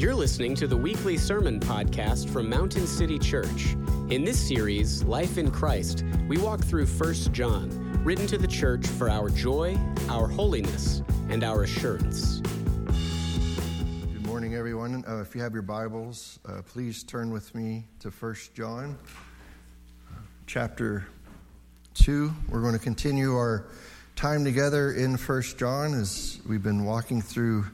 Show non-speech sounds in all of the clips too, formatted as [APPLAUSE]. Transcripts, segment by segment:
You're listening to the weekly sermon podcast from Mountain City Church. In this series, Life in Christ, we walk through 1 John, written to the church for our joy, our holiness, and our assurance. Good morning, everyone. Uh, if you have your Bibles, uh, please turn with me to 1 John, chapter 2. We're going to continue our time together in 1 John as we've been walking through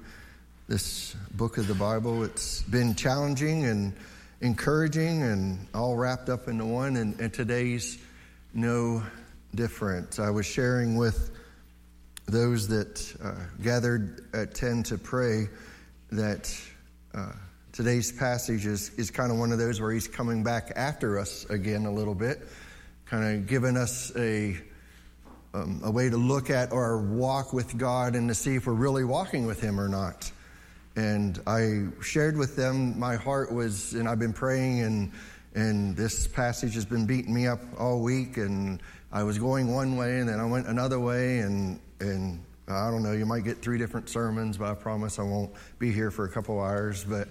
this book of the Bible. It's been challenging and encouraging and all wrapped up into one, and, and today's no different. I was sharing with those that uh, gathered at 10 to pray that uh, today's passage is, is kind of one of those where he's coming back after us again a little bit, kind of giving us a, um, a way to look at our walk with God and to see if we're really walking with him or not. And I shared with them my heart was, and I've been praying, and and this passage has been beating me up all week. And I was going one way, and then I went another way, and and I don't know. You might get three different sermons, but I promise I won't be here for a couple hours. But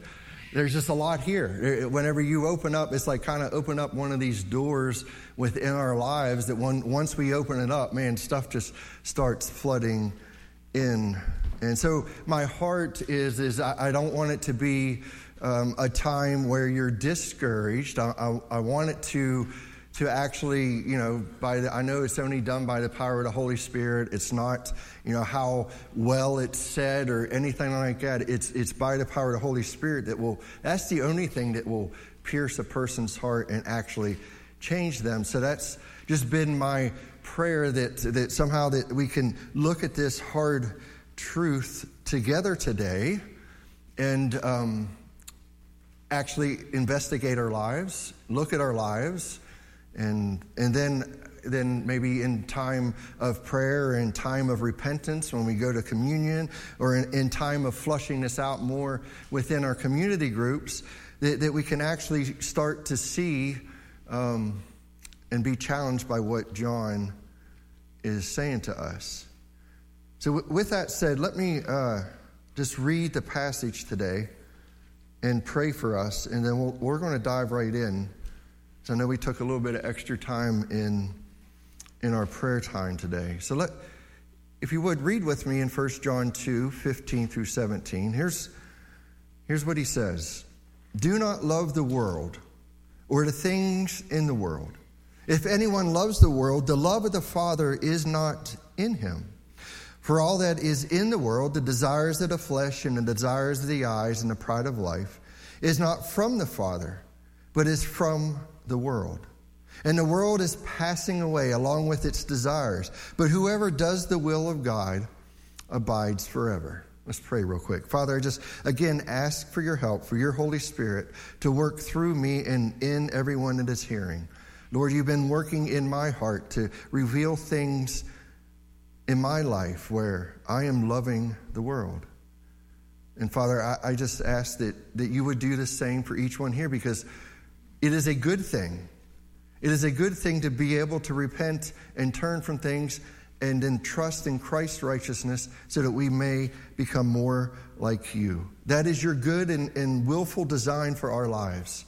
there's just a lot here. Whenever you open up, it's like kind of open up one of these doors within our lives that once we open it up, man, stuff just starts flooding in and so my heart is, is I, don't want it to be um, a time where you're discouraged. I, I, I, want it to, to actually, you know, by the, I know it's only done by the power of the Holy Spirit. It's not, you know, how well it's said or anything like that. It's, it's by the power of the Holy Spirit that will, that's the only thing that will pierce a person's heart and actually change them. So that's just been my prayer that, that somehow that we can look at this hard truth together today and um, actually investigate our lives, look at our lives, and, and then, then maybe in time of prayer and time of repentance when we go to communion or in, in time of flushing this out more within our community groups, that, that we can actually start to see um, and be challenged by what John is saying to us. So, with that said, let me uh, just read the passage today and pray for us, and then we we are going to dive right in. So I know we took a little bit of extra time in, in our prayer time today. So, let, if you would, read with me in 1 John 2 15 through 17. Here's, here's what he says Do not love the world or the things in the world. If anyone loves the world, the love of the Father is not in him. For all that is in the world, the desires of the flesh and the desires of the eyes and the pride of life, is not from the Father, but is from the world. And the world is passing away along with its desires. But whoever does the will of God abides forever. Let's pray real quick. Father, I just again ask for your help, for your Holy Spirit to work through me and in everyone that is hearing. Lord, you've been working in my heart to reveal things in my life where I am loving the world. And Father, I, I, just ask that, that you would do the same for each one here because it is a good thing. It is a good thing to be able to repent and turn from things and then trust in Christ's righteousness so that we may become more like you. That is your good and, and willful design for our lives.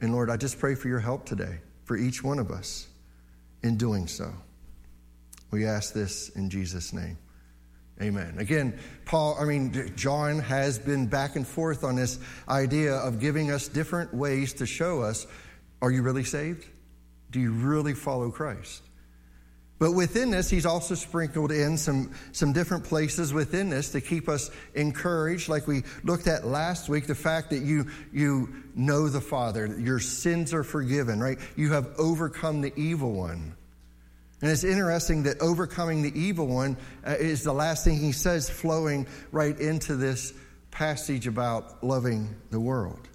And Lord, I just pray for your help today for each one of us in doing so. We ask this in Jesus' name. Amen. Again, Paul, I mean, John has been back and forth on this idea of giving us different ways to show us are you really saved? Do you really follow Christ? But within this, he's also sprinkled in some, some different places within this to keep us encouraged, like we looked at last week the fact that you, you know the Father, your sins are forgiven, right? You have overcome the evil one. And it's interesting that overcoming the evil one uh, is the last thing he says, flowing right into this passage about loving the world.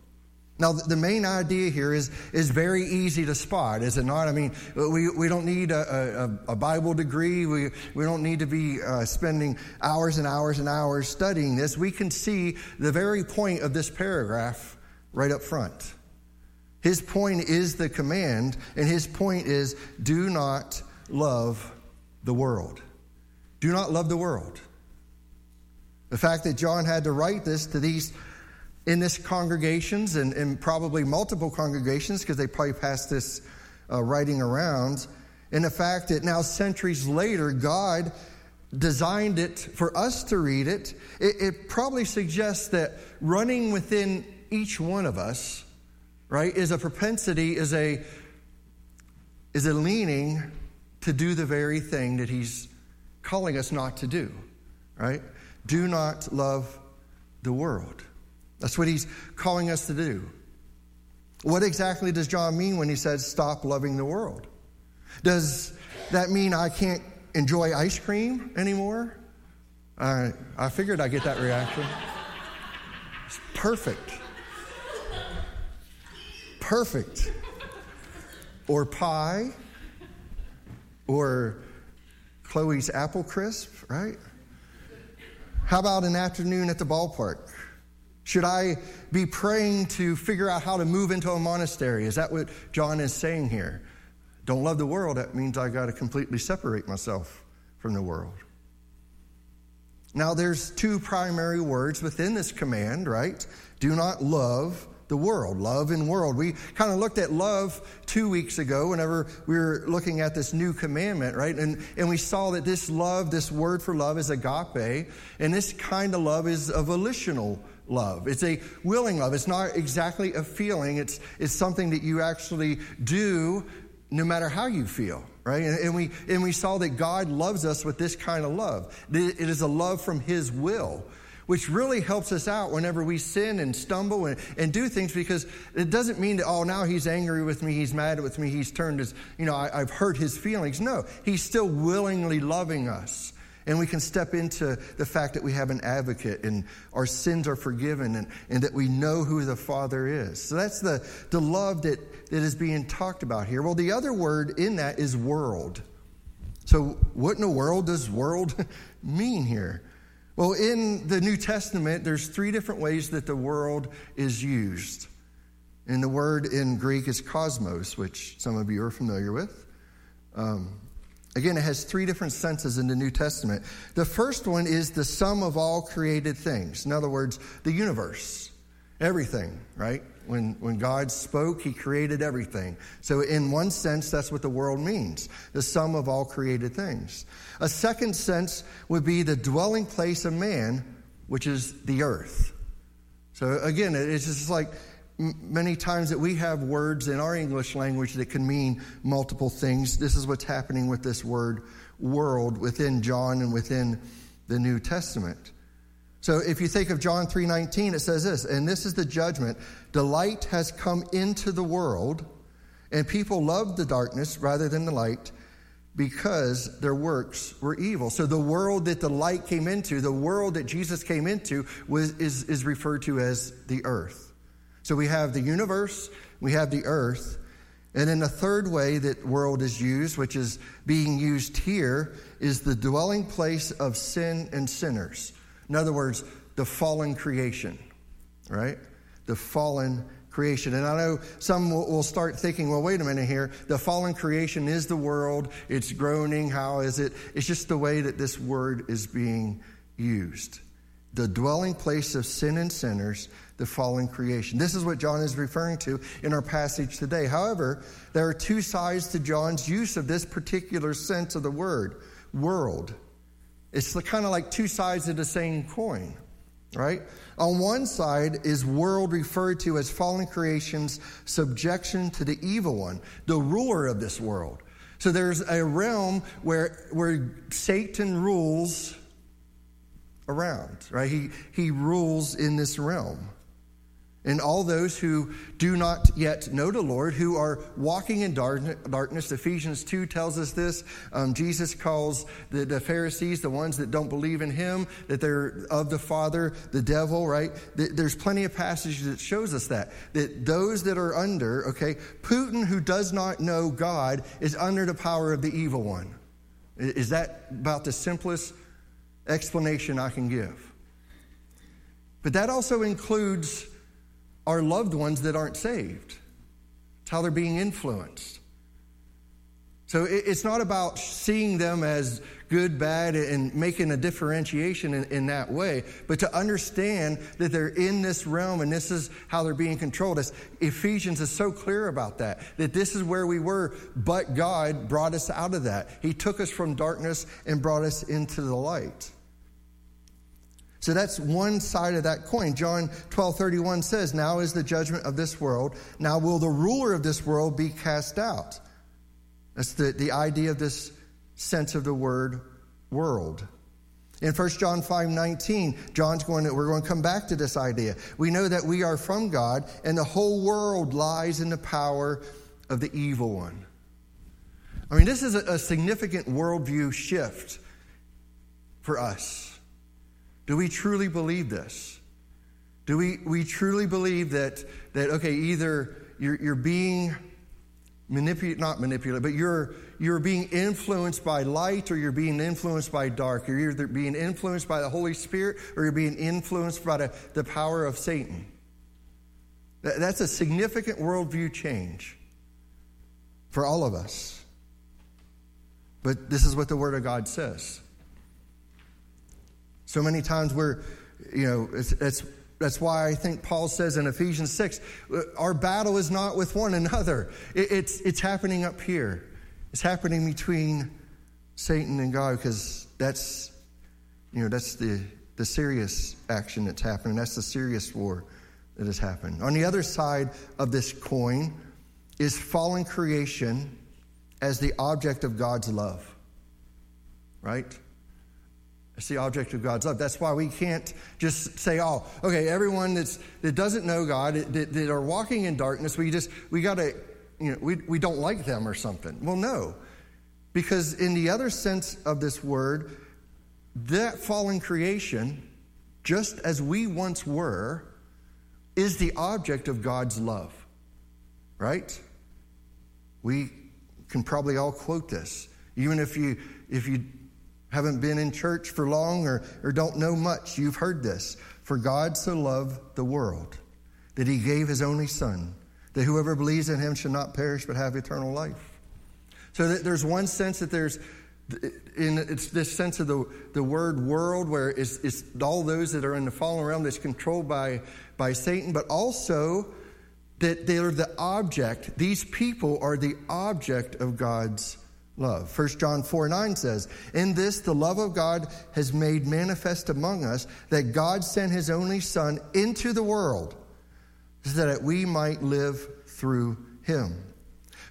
Now, the main idea here is, is very easy to spot, is it not? I mean, we, we don't need a, a, a Bible degree. We, we don't need to be uh, spending hours and hours and hours studying this. We can see the very point of this paragraph right up front. His point is the command, and his point is do not love the world. Do not love the world. The fact that John had to write this to these in this congregations and, and probably multiple congregations because they probably passed this uh, writing around. And the fact that now, centuries later, God designed it for us to read it, it, it probably suggests that running within each one of us, right, is a propensity, is a, is a leaning to do the very thing that He's calling us not to do, right? Do not love the world. That's what He's calling us to do. What exactly does John mean when he says stop loving the world? Does that mean I can't enjoy ice cream anymore? I, I figured I'd get that reaction. It's perfect. Perfect. Or pie. Or Chloe's apple crisp, right? How about an afternoon at the ballpark? Should I be praying to figure out how to move into a monastery? Is that what John is saying here? Don't love the world, that means I got to completely separate myself from the world. Now, there's two primary words within this command, right? Do not love the world, love and world. We kind of looked at love two weeks ago whenever we were looking at this new commandment, right? And, and we saw that this love, this word for love is agape, and this kind of love is a volitional love. It's a willing love. It's not exactly a feeling, it's, it's something that you actually do no matter how you feel, right? And, and, we, and we saw that God loves us with this kind of love. It is a love from His will, which really helps us out whenever we sin and stumble and, and do things because it doesn't mean that, oh, now He's angry with me, He's mad with me, He's turned His, you know, I, I've hurt His feelings. No, He's still willingly loving us. And we can step into the fact that we have an advocate and our sins are forgiven and, and that we know who the Father is. So that's the, the love that, that is being talked about here. Well, the other word in that is world. So, what in the world does world [LAUGHS] mean here? Well, in the New Testament, there's three different ways that the world is used. And the word in Greek is cosmos, which some of you are familiar with. Um, Again, it has three different senses in the New Testament. The first one is the sum of all created things. In other words, the universe, everything, right? When, when God spoke, He created everything. So, in one sense, that's what the world means the sum of all created things. A second sense would be the dwelling place of man, which is the earth. So, again, it's just like many times that we have words in our English language that can mean multiple things. This is what's happening with this word world within John and within the New Testament. So if you think of John 3:19 it says this, and this is the judgment, the light has come into the world and people loved the darkness rather than the light because their works were evil. So the world that the light came into, the world that Jesus came into was is is referred to as the earth. So we have the universe, we have the earth, and then the third way that world is used, which is being used here, is the dwelling place of sin and sinners. In other words, the fallen creation, right? The fallen creation. And I know some will start thinking, well, wait a minute here. The fallen creation is the world. It's groaning. How is it? It's just the way that this word is being used. The dwelling place of sin and sinners the fallen creation. This is what John is referring to in our passage today. However, there are two sides to John's use of this particular sense of the word world. It's kind of like two sides of the same coin, right? On one side is world referred to as fallen creation's subjection to the evil one, the ruler of this world. So there's a realm where, where Satan rules around, right? He, he rules in this realm and all those who do not yet know the Lord, who are walking in darkness. Ephesians 2 tells us this. Um, Jesus calls the, the, Pharisees, the ones that don't believe in him, that they're of the Father, the devil, right? There's plenty of passages that shows us that. That those that are under, okay, Putin, who does not know God, is under the power of the evil one. Is that about the simplest explanation I can give? But that also includes are loved ones that aren't saved. It's how they're being influenced. So it's not about seeing them as good, bad, and making a differentiation in, in, that way, but to understand that they're in this realm and this is how they're being controlled. As Ephesians is so clear about that, that this is where we were, but God brought us out of that. He took us from darkness and brought us into the light. So that's one side of that coin. John 12 31 says, Now is the judgment of this world. Now will the ruler of this world be cast out. That's the, the idea of this sense of the word world. In 1 John 5 19, John's going to, we're going to come back to this idea. We know that we are from God, and the whole world lies in the power of the evil one. I mean, this is a, a significant worldview shift for us. Do we truly believe this? Do we, we truly believe that, that okay, either you're, you're being manipulated, not manipulated, but you're, you're being influenced by light or you're being influenced by dark. You're either being influenced by the Holy Spirit or you're being influenced by the, the power of Satan. That, that's a significant worldview change for all of us. But this is what the Word of God says. So many times we're, you know, it's, that's why I think Paul says in Ephesians 6 our battle is not with one another. It, it's, it's happening up here, it's happening between Satan and God because that's, you know, that's the, the serious action that's happening. That's the serious war that has happened. On the other side of this coin is fallen creation as the object of God's love, right? It's the object of God's love. That's why we can't just say, "Oh, okay." Everyone that's that doesn't know God, that, that are walking in darkness, we just we got to, you know, we we don't like them or something. Well, no, because in the other sense of this word, that fallen creation, just as we once were, is the object of God's love. Right? We can probably all quote this, even if you if you haven't been in church for long or, or don't know much, you've heard this. For God so loved the world that he gave his only Son, that whoever believes in him shall not perish but have eternal life. So that there's one sense that there's in it's this sense of the, the word world where it's, it's all those that are in the fallen realm that's controlled by, by Satan, but also that they're the object, these people are the object of God's love. 1 John 4 9 says, In this the love of God has made manifest among us that God sent his only Son into the world so that we might live through him.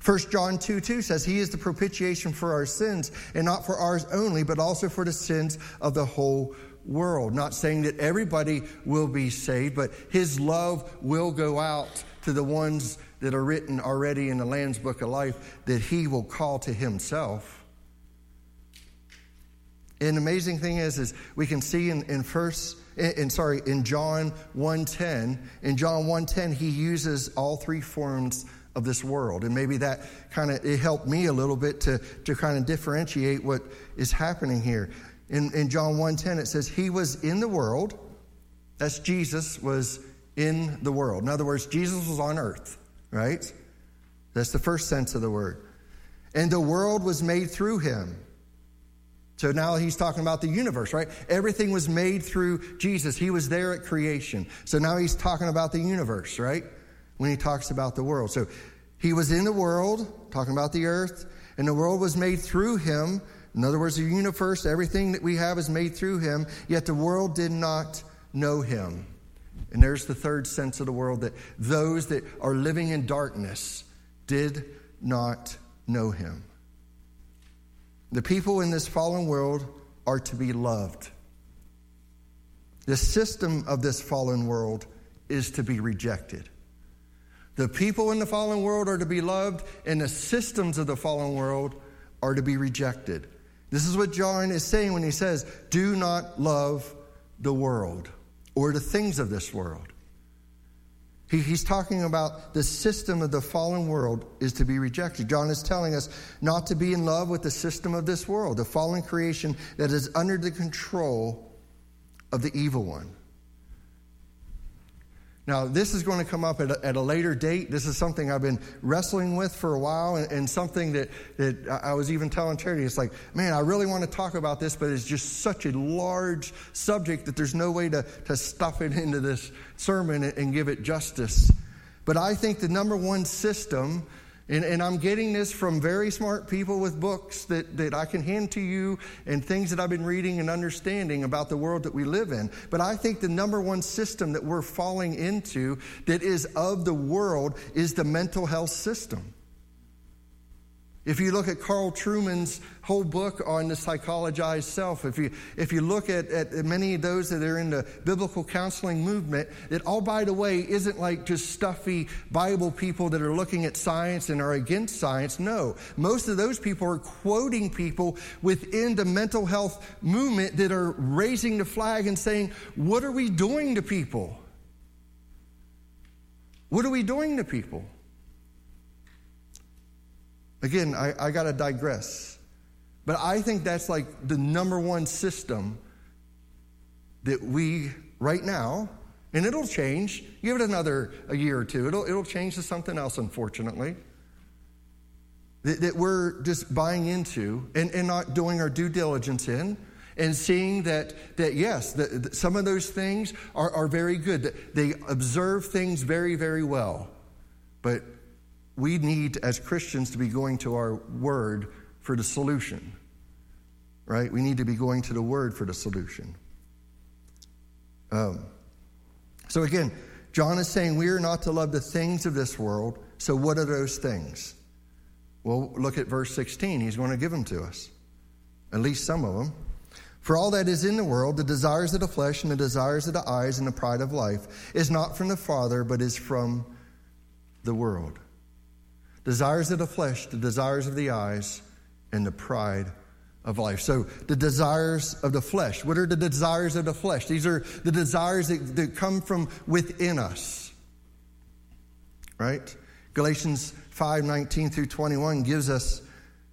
1 John 2 2 says, He is the propitiation for our sins, and not for ours only, but also for the sins of the whole world. Not saying that everybody will be saved, but His love will go out to the ones that are written already in the Lamb's Book of Life that he will call to himself. And the amazing thing is, is we can see in, in first in, sorry, in John 1.10, in John 1.10, he uses all three forms of this world. And maybe that kind of it helped me a little bit to, to kind of differentiate what is happening here. In, in John 1.10, it says, He was in the world. That's Jesus was in the world. In other words, Jesus was on earth right? That's the first sense of the word. And the world was made through him. So now he's talking about the universe, right? Everything was made through Jesus. He was there at creation. So now he's talking about the universe, right? When he talks about the world. So he was in the world, talking about the earth, and the world was made through him. In other words, the universe, everything that we have is made through him, yet the world did not know him. And there's the third sense of the world that those that are living in darkness did not know him. The people in this fallen world are to be loved. The system of this fallen world is to be rejected. The people in the fallen world are to be loved, and the systems of the fallen world are to be rejected. This is what John is saying when he says, Do not love the world or the things of this world. He, he's talking about the system of the fallen world is to be rejected. John is telling us not to be in love with the system of this world, the fallen creation that is under the control of the evil one. Now, this is going to come up at a, at a, later date. This is something I've been wrestling with for a while, and, and, something that, that I was even telling Charity. It's like, man, I really want to talk about this, but it's just such a large subject that there's no way to, to stuff it into this sermon and, and give it justice. But I think the number one system and, and, I'm getting this from very smart people with books that, that I can hand to you and things that I've been reading and understanding about the world that we live in. But I think the number one system that we're falling into that is of the world is the mental health system. If you look at Carl Trueman's whole book on the psychologized self, if you, if you look at, at many of those that are in the biblical counseling movement, it all, by the way, isn't like just stuffy Bible people that are looking at science and are against science. No. Most of those people are quoting people within the mental health movement that are raising the flag and saying, What are we doing to people? What are we doing to people? Again, I, I got to digress. But I think that's like the number one system that we, right now, and it'll change. Give it another a year or two. It'll, it'll change to something else, unfortunately. That, that we're just buying into and, and not doing our due diligence in and seeing that, that yes, the, the, some of those things are, are very good. That they observe things very, very well. But we need, as Christians, to be going to our word for the solution. Right? We need to be going to the word for the solution. Um, so again, John is saying we are not to love the things of this world. So, what are those things? Well, look at verse 16. He's going to give them to us, at least some of them. For all that is in the world, the desires of the flesh and the desires of the eyes and the pride of life, is not from the Father, but is from the world desires of the flesh, the desires of the eyes, and the pride of life. So, the desires of the flesh. What are the desires of the flesh? These are the desires that, that come from within us. Right? Galatians 5 19 through 21 gives us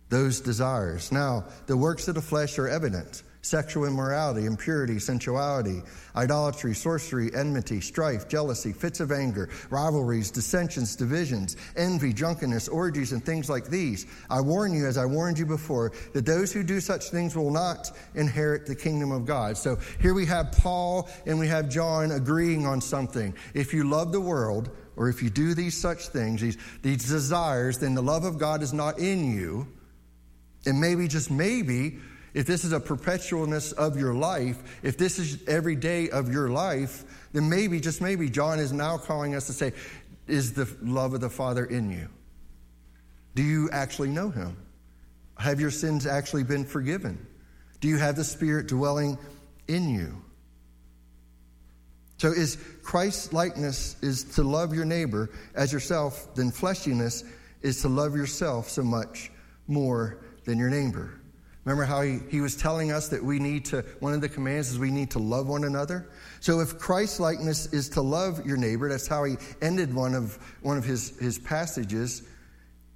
those desires. Now, the works of the flesh are evident sexual immorality, impurity, sensuality, idolatry, sorcery, enmity, strife, jealousy, fits of anger, rivalries, dissensions, divisions, envy, drunkenness, orgies, and things like these. I warn you, as I warned you before, that those who do such things will not inherit the kingdom of God. So here we have Paul and we have John agreeing on something. If you love the world, or if you do these such things, these, these desires, then the love of God is not in you. And maybe, just maybe, if this is a perpetualness of your life, if this is every day of your life, then maybe, just maybe, John is now calling us to say, Is the love of the Father in you? Do you actually know him? Have your sins actually been forgiven? Do you have the Spirit dwelling in you? So, is Christ's likeness is to love your neighbor as yourself, then fleshiness is to love yourself so much more than your neighbor. Remember how he, he was telling us that we need to, one of the commands is we need to love one another? So if Christ likeness is to love your neighbor, that's how he ended one of, one of his, his passages,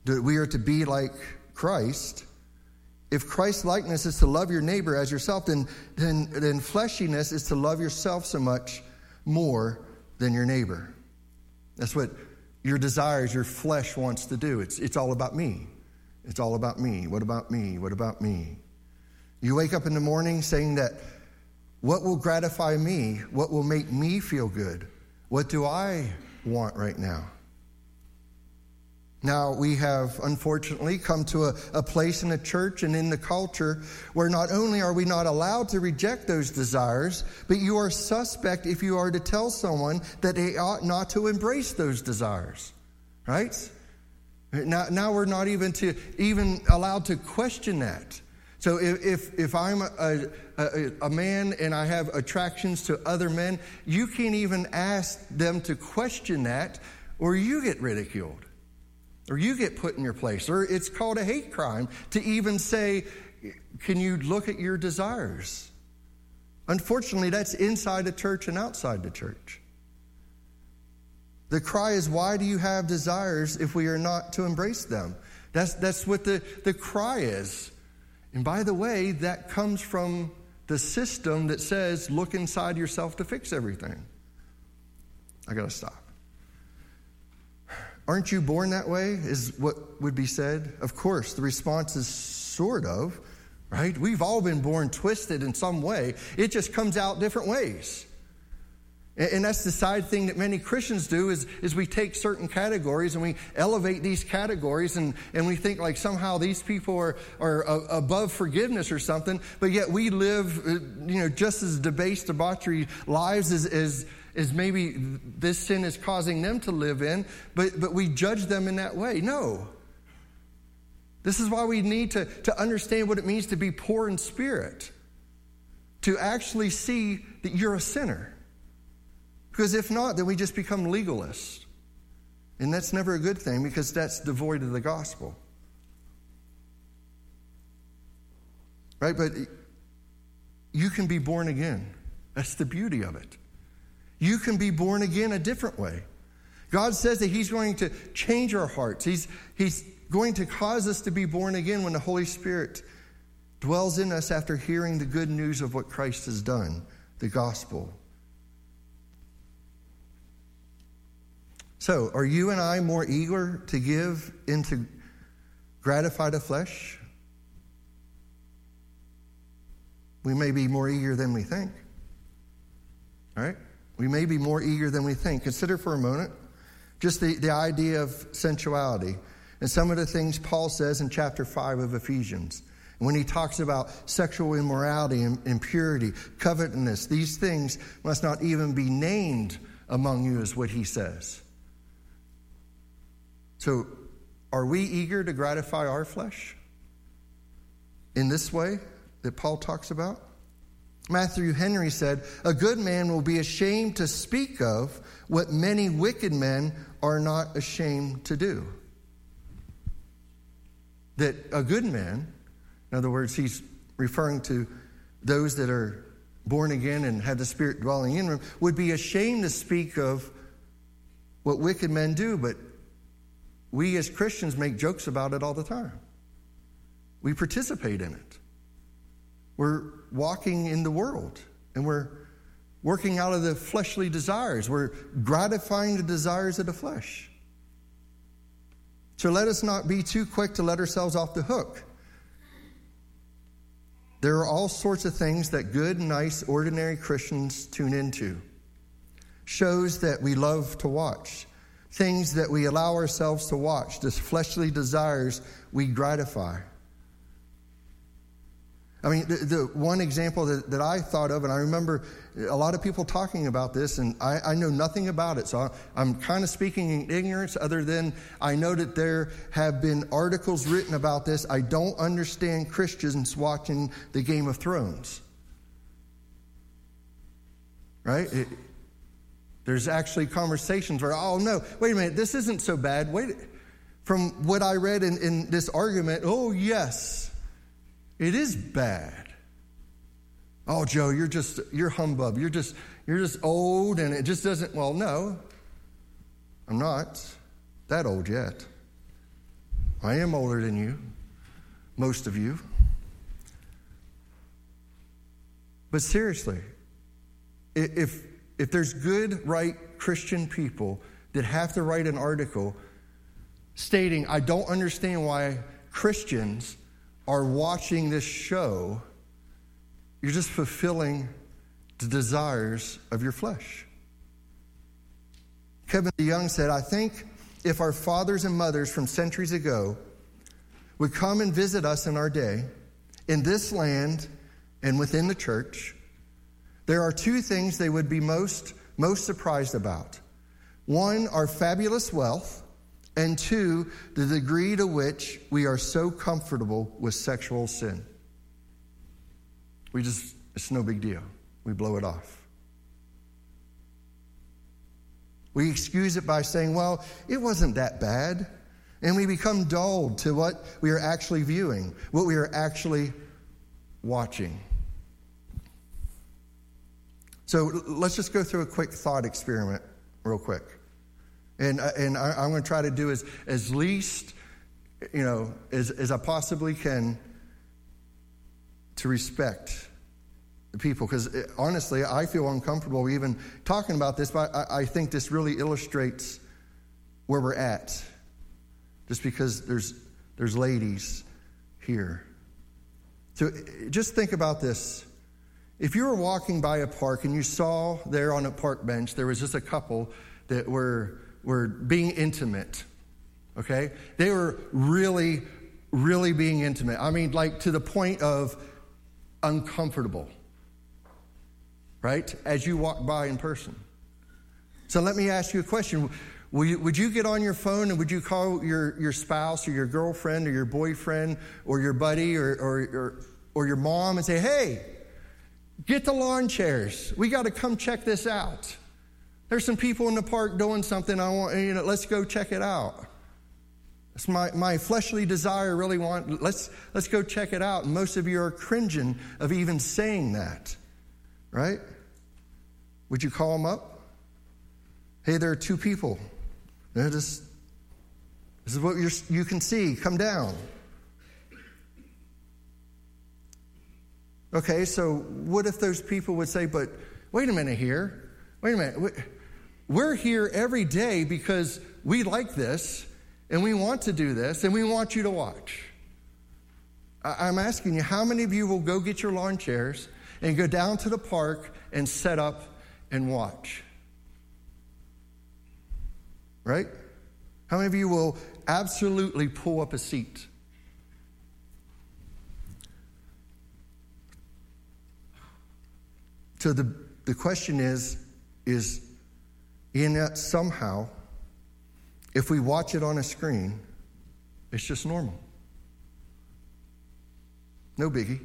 that we are to be like Christ. If Christ likeness is to love your neighbor as yourself, then, then, then fleshiness is to love yourself so much more than your neighbor. That's what your desires, your flesh wants to do. It's, it's all about me. It's all about me. What about me? What about me? You wake up in the morning saying that what will gratify me? What will make me feel good? What do I want right now? Now, we have unfortunately come to a, a, place in the church and in the culture where not only are we not allowed to reject those desires, but you are suspect if you are to tell someone that they ought not to embrace those desires. Right? Now, now we're not even to even allowed to question that. So if, if I'm a, a, a, man and I have attractions to other men, you can't even ask them to question that, or you get ridiculed, or you get put in your place, or it's called a hate crime to even say, Can you look at your desires? Unfortunately, that's inside the church and outside the church. The cry is, Why do you have desires if we are not to embrace them? That's, that's what the, the cry is. And by the way, that comes from the system that says, look inside yourself to fix everything. I got to stop. Aren't you born that way? Is what would be said. Of course, the response is sort of, right? We've all been born twisted in some way. It just comes out different ways. And that's the side thing that many Christians do is, is we take certain categories and we elevate these categories and, and we think like somehow these people are, are above forgiveness or something, but yet we live, uh, you know, just as debased, debauchery lives as, as, as maybe this sin is causing them to live in, but, but we judge them in that way. No. This is why we need to, to understand what it means to be poor in spirit, to actually see that you're a sinner. Because if not, then we just become legalists. And that's never a good thing because that's devoid of the gospel. Right? But you can be born again. That's the beauty of it. You can be born again a different way. God says that He's going to change our hearts. He's, he's going to cause us to be born again when the Holy Spirit dwells in us after hearing the good news of what Christ has done, the gospel. So, are you and I more eager to give and to gratify the flesh? We may be more eager than we think. All right? We may be more eager than we think. Consider for a moment just the, the idea of sensuality and some of the things Paul says in chapter 5 of Ephesians. When he talks about sexual immorality and impurity, covetousness, these things must not even be named among you, is what he says. So, are we eager to gratify our flesh in this way that Paul talks about? Matthew Henry said, A good man will be ashamed to speak of what many wicked men are not ashamed to do. That a good man, in other words, he's referring to those that are born again and have the Spirit dwelling in them, would be ashamed to speak of what wicked men do, but we as Christians make jokes about it all the time. We participate in it. We're walking in the world and we're working out of the fleshly desires. We're gratifying the desires of the flesh. So let us not be too quick to let ourselves off the hook. There are all sorts of things that good, nice, ordinary Christians tune into. Shows that we love to watch things that we allow ourselves to watch, the fleshly desires we gratify. I mean, the, the, one example that, that I thought of, and I remember a lot of people talking about this, and I, I know nothing about it, so I, I'm kind of speaking in ignorance, other than I know that there have been articles written about this. I don't understand Christians watching the Game of Thrones. Right? It, there's actually conversations where, oh no, wait a minute, this isn't so bad. Wait, from what I read in, in this argument, oh yes, it is bad. Oh, Joe, you're just you're humbug. You're just you're just old, and it just doesn't. Well, no, I'm not that old yet. I am older than you, most of you. But seriously, if if there's good, right Christian people that have to write an article stating, I don't understand why Christians are watching this show, you're just fulfilling the desires of your flesh. Kevin DeYoung said, I think if our fathers and mothers from centuries ago would come and visit us in our day, in this land and within the church, there are two things they would be most, most surprised about one, our fabulous wealth, and two, the degree to which we are so comfortable with sexual sin. We just, it's no big deal. We blow it off. We excuse it by saying, well, it wasn't that bad. And we become dulled to what we are actually viewing, what we are actually watching. So let's just go through a quick thought experiment, real quick. And, uh, and I, am going to try to do as, as least, you know, as, as I possibly can to respect the people because honestly, I feel uncomfortable even talking about this, but I, I think this really illustrates where we're at. Just because there's, there's ladies here. So just think about this. If you were walking by a park and you saw there on a park bench, there was just a couple that were, were being intimate, okay? They were really, really being intimate. I mean, like to the point of uncomfortable, right? As you walk by in person. So let me ask you a question. Would you, would you, get on your phone and would you call your, your spouse or your girlfriend or your boyfriend or your buddy or, or, or, or your mom and say, hey, get the lawn chairs. We got to come check this out. There's some people in the park doing something. I want, you know, let's go check it out. It's my, my fleshly desire really want, let's, let's go check it out. And most of you are cringing of even saying that, right? Would you call them up? Hey, there are two people. They're just, this is what you can see. Come down. Okay, so what if those people would say, but wait a minute here. Wait a minute. We're here every day because we like this and we want to do this and we want you to watch. I'm asking you, how many of you will go get your lawn chairs and go down to the park and set up and watch? Right? How many of you will absolutely pull up a seat? So the, the question is, is in that somehow, if we watch it on a screen, it's just normal. No biggie.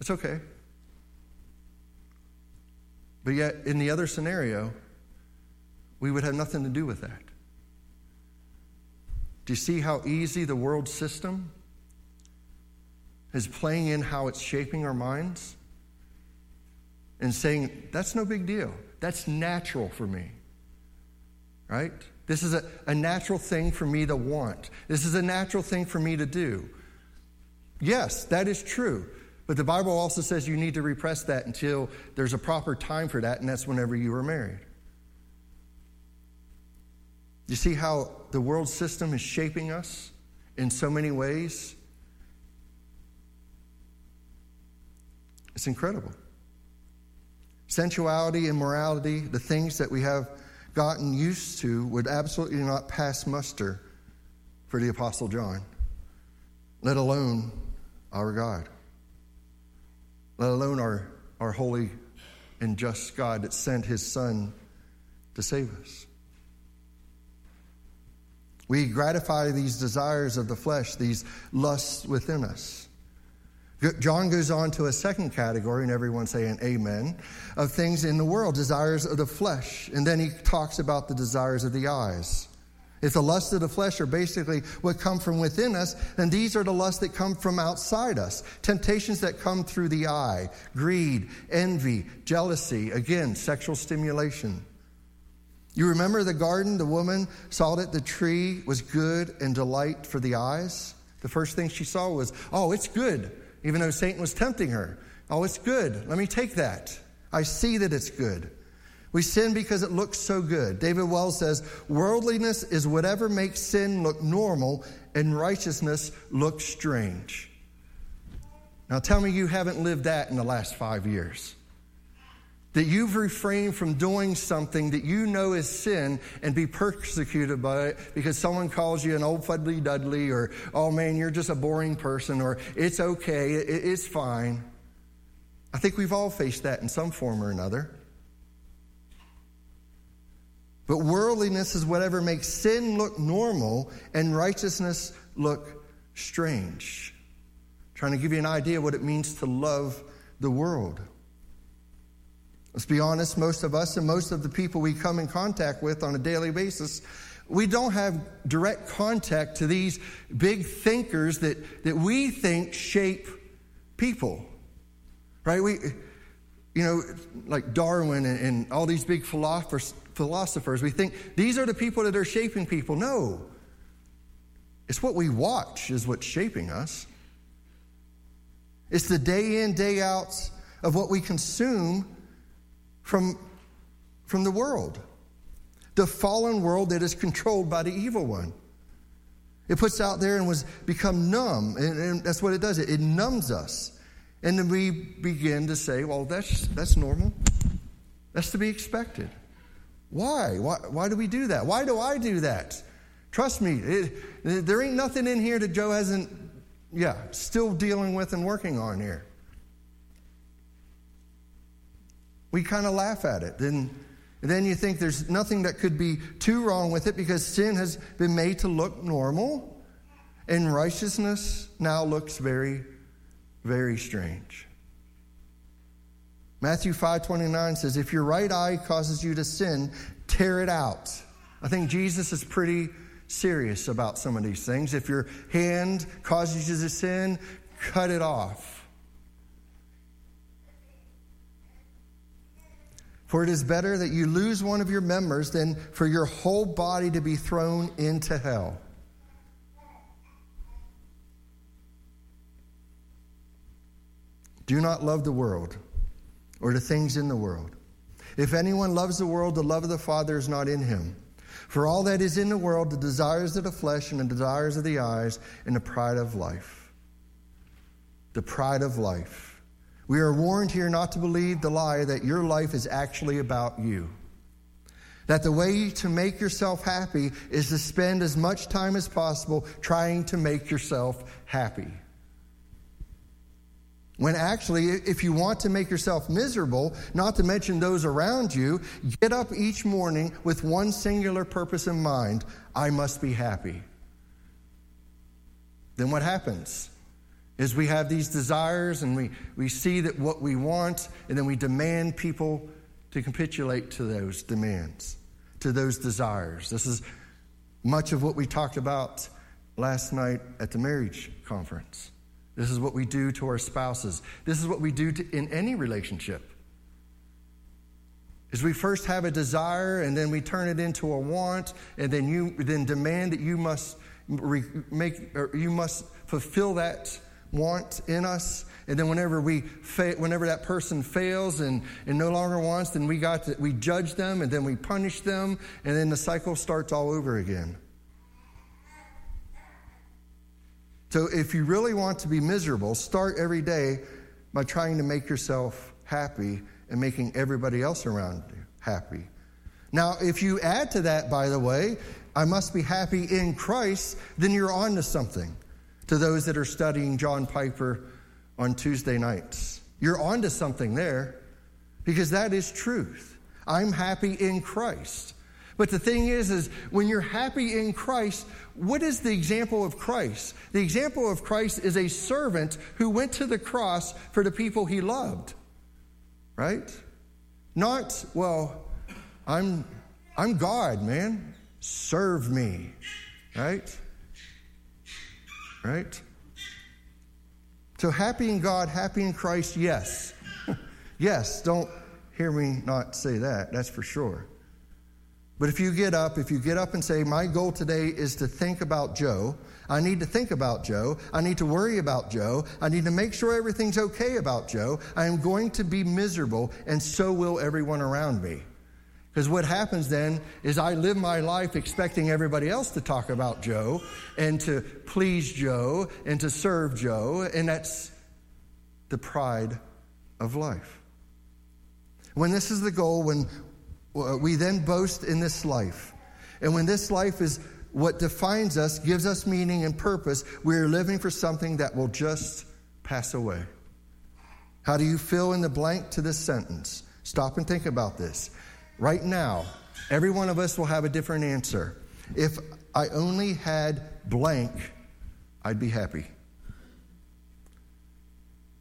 It's okay. But yet, in the other scenario, we would have nothing to do with that. Do you see how easy the world system is playing in how it's shaping our minds? And saying, that's no big deal. That's natural for me. Right? This is a, a natural thing for me to want. This is a natural thing for me to do. Yes, that is true. But the Bible also says you need to repress that until there's a proper time for that, and that's whenever you are married. You see how the world system is shaping us in so many ways? It's incredible. Sensuality, and morality, the things that we have gotten used to would absolutely not pass muster for the Apostle John, let alone our God, let alone our, our holy and just God that sent his Son to save us. We gratify these desires of the flesh, these lusts within us. John goes on to a second category, and everyone saying amen, of things in the world, desires of the flesh. And then he talks about the desires of the eyes. If the lusts of the flesh are basically what come from within us, then these are the lusts that come from outside us. Temptations that come through the eye, greed, envy, jealousy, again, sexual stimulation. You remember the garden? The woman saw that the tree was good and delight for the eyes. The first thing she saw was, oh, it's good even though Satan was tempting her. Oh, it's good. Let me take that. I see that it's good. We sin because it looks so good. David Wells says, Worldliness is whatever makes sin look normal and righteousness look strange. Now tell me you haven't lived that in the last five years that you've refrained from doing something that you know is sin and be persecuted by it because someone calls you an old fudly dudley or, oh man, you're just a boring person or it's okay, it's fine. I think we've all faced that in some form or another. But worldliness is whatever makes sin look normal and righteousness look strange. I'm trying to give you an idea what it means to love the world. Let's be honest, most of us and most of the people we come in contact with on a daily basis, we don't have direct contact to these big thinkers that, that we think shape people. Right? We, you know, like Darwin and, and all these big philosophers, philosophers, we think these are the people that are shaping people. No. It's what we watch is what's shaping us. It's the day in, day outs of what we consume from, from the world. The fallen world that is controlled by the evil one. It puts out there and was become numb, and, and that's what it does. It, it numbs us. And then we begin to say, well, that's, that's normal. That's to be expected. Why? why? Why do we do that? Why do I do that? Trust me, it, there ain't nothing in here that Joe hasn't, yeah, still dealing with and working on here. We kind of laugh at it. Then, then you think there's nothing that could be too wrong with it because sin has been made to look normal, and righteousness now looks very, very strange. Matthew 5:29 says, "If your right eye causes you to sin, tear it out." I think Jesus is pretty serious about some of these things. If your hand causes you to sin, cut it off. For it is better that you lose one of your members than for your whole body to be thrown into hell. Do not love the world or the things in the world. If anyone loves the world, the love of the Father is not in him. For all that is in the world, the desires of the flesh and the desires of the eyes and the pride of life. The pride of life. We are warned here not to believe the lie that your life is actually about you. That the way to make yourself happy is to spend as much time as possible trying to make yourself happy. When actually, if you want to make yourself miserable, not to mention those around you, get up each morning with one singular purpose in mind I must be happy. Then what happens? Is we have these desires and we, we see that what we want, and then we demand people to capitulate to those demands, to those desires. This is much of what we talked about last night at the marriage conference. This is what we do to our spouses. This is what we do to, in any relationship. Is we first have a desire and then we turn it into a want and then you then demand that you must re, make you must fulfill that want in us and then whenever we fa- whenever that person fails and, and no longer wants then we got to, we judge them and then we punish them and then the cycle starts all over again So if you really want to be miserable, start every day by trying to make yourself happy and making everybody else around you happy. Now, if you add to that, by the way, I must be happy in Christ, then you're on to something. To those that are studying John Piper on Tuesday nights, you're onto something there because that is truth. I'm happy in Christ. But the thing is, is when you're happy in Christ, what is the example of Christ? The example of Christ is a servant who went to the cross for the people he loved. Right? Not, well, I'm I'm God, man. Serve me. Right? Right? So happy in God, happy in Christ, yes. [LAUGHS] yes, don't hear me not say that, that's for sure. But if you get up, if you get up and say, My goal today is to think about Joe, I need to think about Joe, I need to worry about Joe, I need to make sure everything's okay about Joe, I am going to be miserable, and so will everyone around me. Because what happens then is I live my life expecting everybody else to talk about Joe and to please Joe and to serve Joe, and that's the pride of life. When this is the goal, when uh, we then boast in this life. And when this life is what defines us, gives us meaning and purpose, we are living for something that will just pass away. How do you fill in the blank to this sentence? Stop and think about this. Right now, every one of us will have a different answer. If I only had blank, I'd be happy.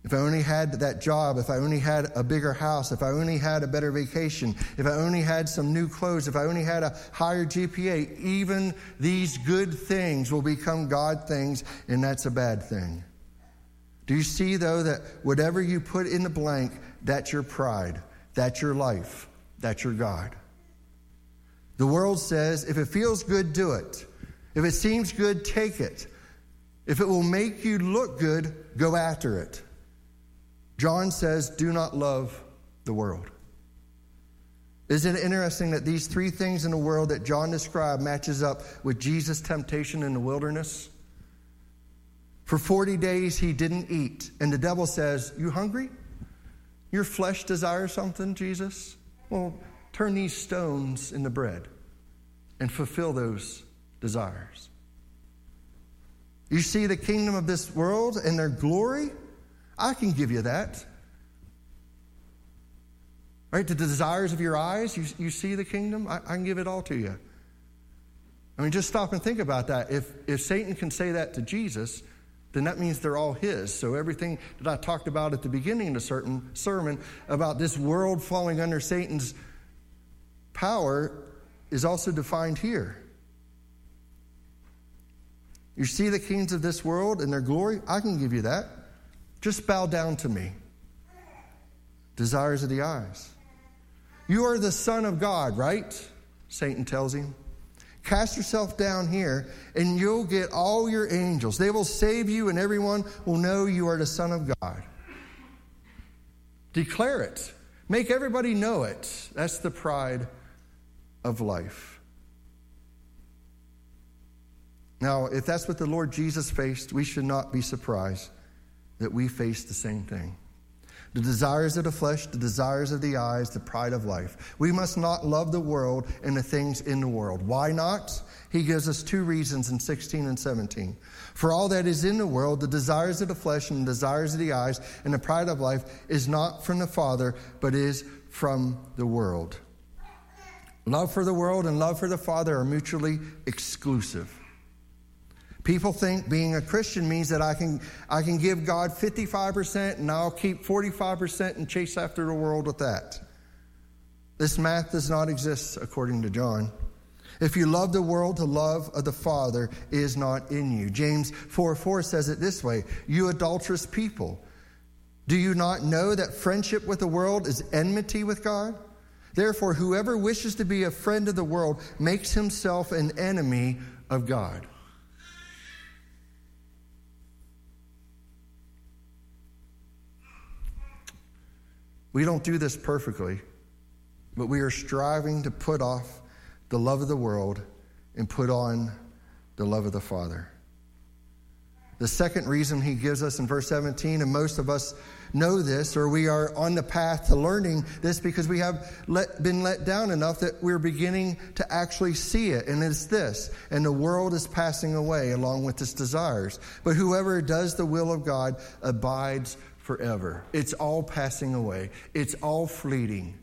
If I only had that job, if I only had a bigger house, if I only had a better vacation, if I only had some new clothes, if I only had a higher GPA, even these good things will become God things, and that's a bad thing. Do you see, though, that whatever you put in the blank, that's your pride, that's your life, that's your God? The world says if it feels good, do it. If it seems good, take it. If it will make you look good, go after it. John says, Do not love the world. Isn't it interesting that these three things in the world that John described matches up with Jesus' temptation in the wilderness? For 40 days he didn't eat, and the devil says, You hungry? Your flesh desires something, Jesus? Well, turn these stones into bread and fulfill those desires. You see the kingdom of this world and their glory? I can give you that. Right? The desires of your eyes, you, you see the kingdom? I, I can give it all to you. I mean, just stop and think about that. If, if Satan can say that to Jesus, then that means they're all his. So everything that I talked about at the beginning of a certain sermon about this world falling under Satan's power is also defined here. You see the kings of this world and their glory? I can give you that. Just bow down to me. Desires of the eyes. You are the Son of God, right? Satan tells him. Cast yourself down here, and you'll get all your angels. They will save you, and everyone will know you are the Son of God. Declare it. Make everybody know it. That's the pride of life. Now, if that's what the Lord Jesus faced, we should not be surprised that we face the same thing the desires of the flesh, the desires of the eyes, the pride of life. We must not love the world and the things in the world. Why not? He gives us two reasons in 16 and 17. For all that is in the world, the desires of the flesh and the desires of the eyes and the pride of life is not from the Father, but is from the world. Love for the world and love for the Father are mutually exclusive. People think being a Christian means that I can, I can give God 55% and I'll keep 45% and chase after the world with that. This math does not exist according to John. If you love the world, the love of the Father is not in you. James 4 4 says it this way You adulterous people, do you not know that friendship with the world is enmity with God? Therefore, whoever wishes to be a friend of the world makes himself an enemy of God. We don't do this perfectly, but we are striving to put off the love of the world and put on the love of the Father. The second reason he gives us in verse 17, and most of us know this, or we are on the path to learning this because we have let, been let down enough that we're beginning to actually see it. And it's this, and the world is passing away along with its desires. But whoever does the will of God abides forever. It's all passing away, it's all fleeting.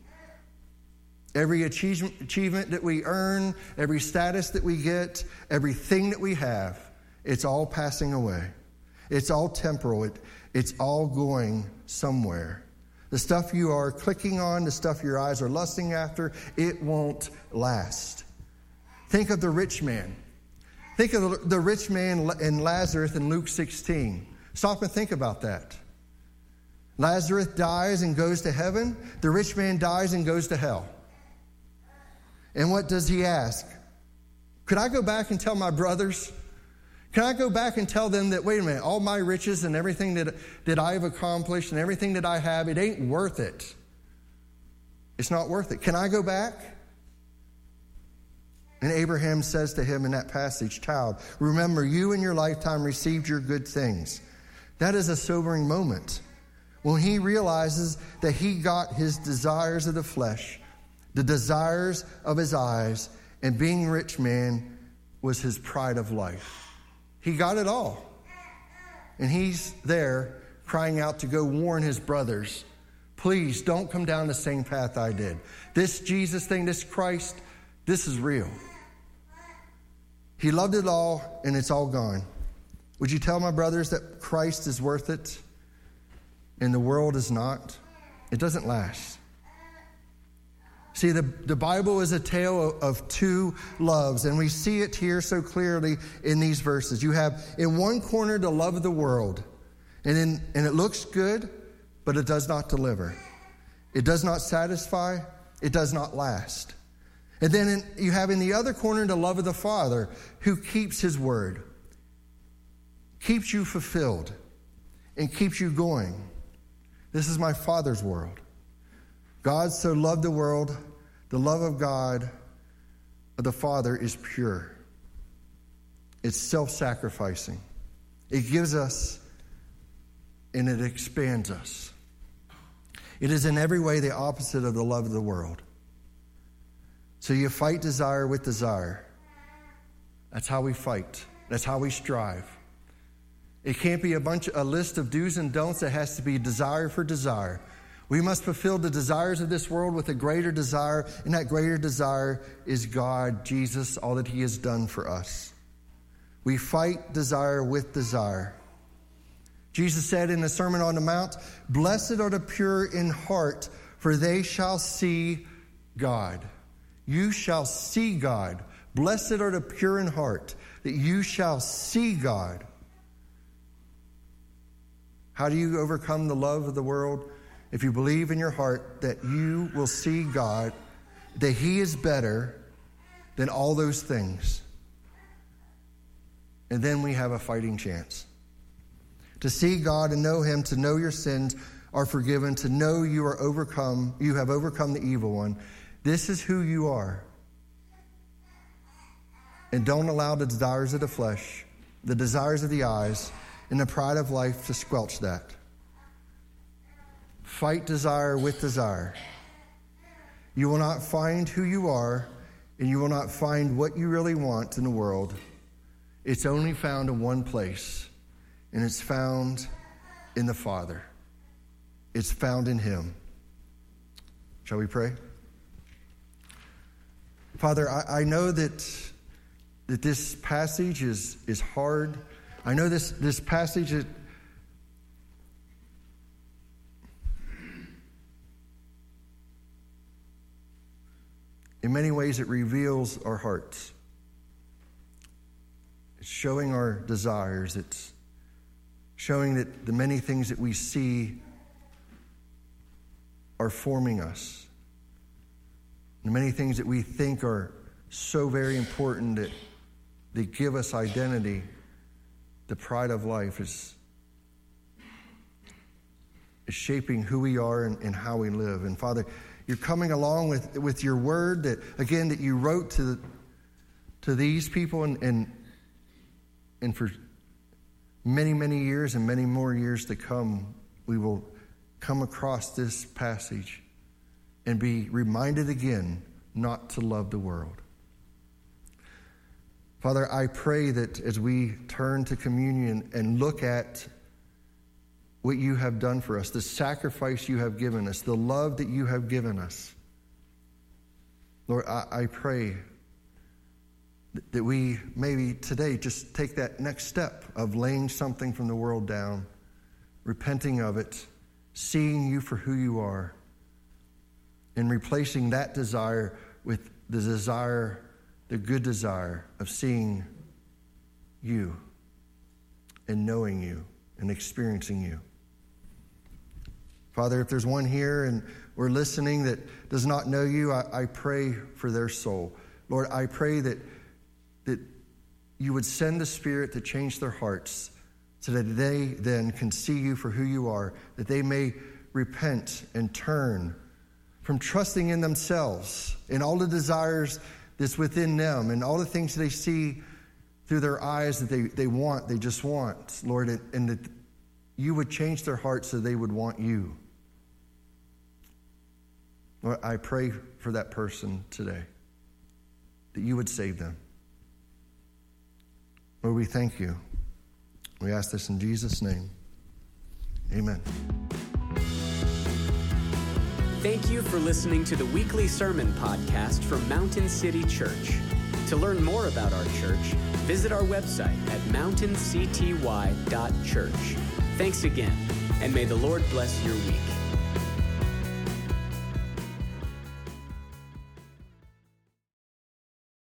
Every achievement, that we earn, every status that we get, everything that we have, it's all passing away. It's all temporal. It, it's all going somewhere. The stuff you are clicking on, the stuff your eyes are lusting after, it won't last. Think of the rich man. Think of the rich man in Lazarus in Luke 16. Stop and think about that. Lazarus dies and goes to heaven. The rich man dies and goes to hell. And what does he ask? Could I go back and tell my brothers? Can I go back and tell them that, wait a minute, all my riches and everything that, that I've accomplished and everything that I have, it ain't worth it. It's not worth it. Can I go back? And Abraham says to him in that passage, Child, remember you in your lifetime received your good things. That is a sobering moment when he realizes that he got his desires of the flesh, the desires of his eyes, and being rich man was his pride of life. He got it all. And he's there crying out to go warn his brothers please don't come down the same path I did. This Jesus thing, this Christ, this is real. He loved it all, and it's all gone. Would you tell my brothers that Christ is worth it? And the world is not, it doesn't last. See, the, the Bible is a tale of, two loves, and we see it here so clearly in these verses. You have in one corner the love of the world, and, in, and it looks good, but it does not deliver. It does not satisfy, it does not last. And then in, you have in the other corner the love of the Father who keeps his word, keeps you fulfilled, and keeps you going. This is my Father's world. God so loved the world, the love of God, of the Father, is pure. It's self sacrificing. It gives us and it expands us. It is in every way the opposite of the love of the world. So you fight desire with desire. That's how we fight. That's how we strive. It can't be a bunch a list of do's and don'ts. It has to be desire for desire. We must fulfill the desires of this world with a greater desire, and that greater desire is God, Jesus, all that He has done for us. We fight desire with desire. Jesus said in the Sermon on the Mount, Blessed are the pure in heart, for they shall see God. You shall see God. Blessed are the pure in heart, that you shall see God. How do you overcome the love of the world? If you believe in your heart that you will see God, that He is better than all those things. And then we have a fighting chance. To see God and know Him, to know your sins are forgiven, to know you are overcome, you have overcome the evil one. This is who you are. And don't allow the desires of the flesh, the desires of the eyes, and the pride of life to squelch that. Fight desire with desire. You will not find who you are, and you will not find what you really want in the world. It's only found in one place and it's found in the Father. It's found in Him. Shall we pray? Father, I, I know that, that this passage is, is hard. I know this, this passage is, in many ways, it reveals our hearts. It's showing our desires. It's showing that the many things that we see are forming us. The many things that we think are so very important that they give us identity, the pride of life is, is shaping who we are and, and how we live. And Father, you're coming along with, with your word that, again, that you wrote to, to these people and, and, and for many, many years and many more years to come, we will come across this passage and be reminded again not to love the world. Father, I pray that as we turn to communion and look at what you have done for us, the sacrifice you have given us, the love that you have given us, Lord, I, I pray that we maybe today just take that next step of laying something from the world down, repenting of it, seeing you for who you are, and replacing that desire with the desire, the good desire of seeing you and knowing you and experiencing you. Father, if there's one here and we're listening that does not know you, I, I pray for their soul. Lord, I pray that that you would send the Spirit to change their hearts so that they then can see you for who you are, that they may repent and turn from trusting in themselves and all the desires that's within them and all the things they see through their eyes that they, they want, they just want, Lord, and that you would change their hearts so they would want you. Lord, I pray for that person today, that you would save them. Lord, we thank you. We ask this in Jesus' name. Amen. Thank you for listening to the weekly sermon podcast from Mountain City Church. To learn more about our church, visit our website at mountaincty.church. Thanks again, and may the Lord bless your week.